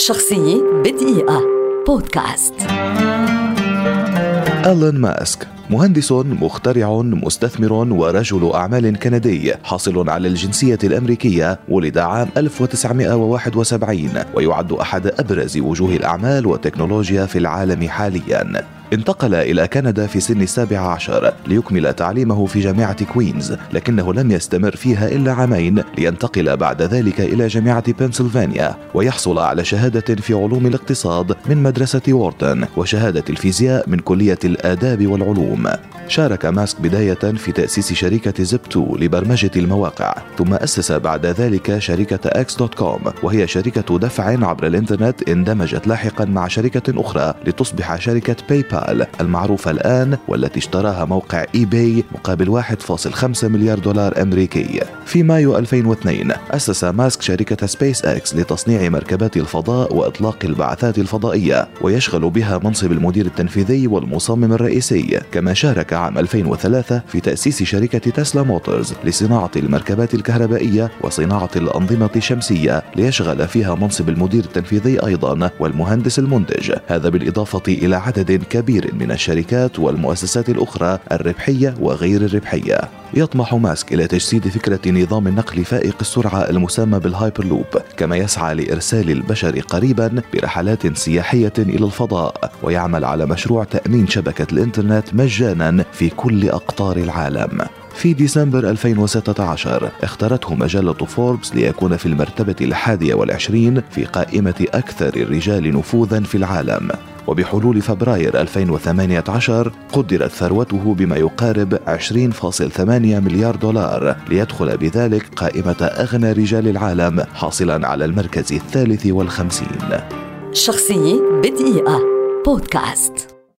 شخصية بدقيقة. بودكاست. إيلون ماسك مهندس مخترع مستثمر ورجل أعمال كندي حاصل على الجنسية الأمريكية ولد عام 1971 ويعد أحد أبرز وجوه الأعمال والتكنولوجيا في العالم حاليا. انتقل إلى كندا في سن السابع عشر ليكمل تعليمه في جامعة كوينز لكنه لم يستمر فيها إلا عامين لينتقل بعد ذلك إلى جامعة بنسلفانيا ويحصل على شهادة في علوم الاقتصاد من مدرسة وورتن وشهادة الفيزياء من كلية الآداب والعلوم. شارك ماسك بداية في تأسيس شركة Zip2 لبرمجة المواقع ثم أسس بعد ذلك شركة إكس دوت كوم وهي شركة دفع عبر الإنترنت اندمجت لاحقا مع شركة أخرى لتصبح شركة باي بال المعروفة الآن والتي اشتراها موقع اي باي مقابل 1.5 مليار دولار أمريكي. في مايو 2002 أسس ماسك شركة سبيس إكس لتصنيع مركبات الفضاء وإطلاق البعثات الفضائية ويشغل بها منصب المدير التنفيذي والمصمم الرئيسي. كما شارك عام 2003 في تأسيس شركة تسلا موتورز لصناعة المركبات الكهربائية وصناعة الأنظمة الشمسية ليشغل فيها منصب المدير التنفيذي أيضا والمهندس المنتج. هذا بالإضافة إلى عدد كبير من الشركات والمؤسسات الأخرى الربحية وغير الربحية. يطمح ماسك إلى تجسيد فكرة نظام النقل فائق السرعة المسمى بالهايبر لوب كما يسعى لإرسال البشر قريبا برحلات سياحية إلى الفضاء ويعمل على مشروع تأمين شبكة الإنترنت مجانا في كل أقطار العالم. في ديسمبر 2016 اختارته مجلة فوربس ليكون في المرتبة الحادية والعشرين في قائمة أكثر الرجال نفوذا في العالم. وبحلول فبراير 2018 قدرت ثروته بما يقارب 20.8 مليار دولار ليدخل بذلك قائمة أغنى رجال العالم حاصلا على المركز الثالث والخمسين. شخصية بدقيقة. بودكاست.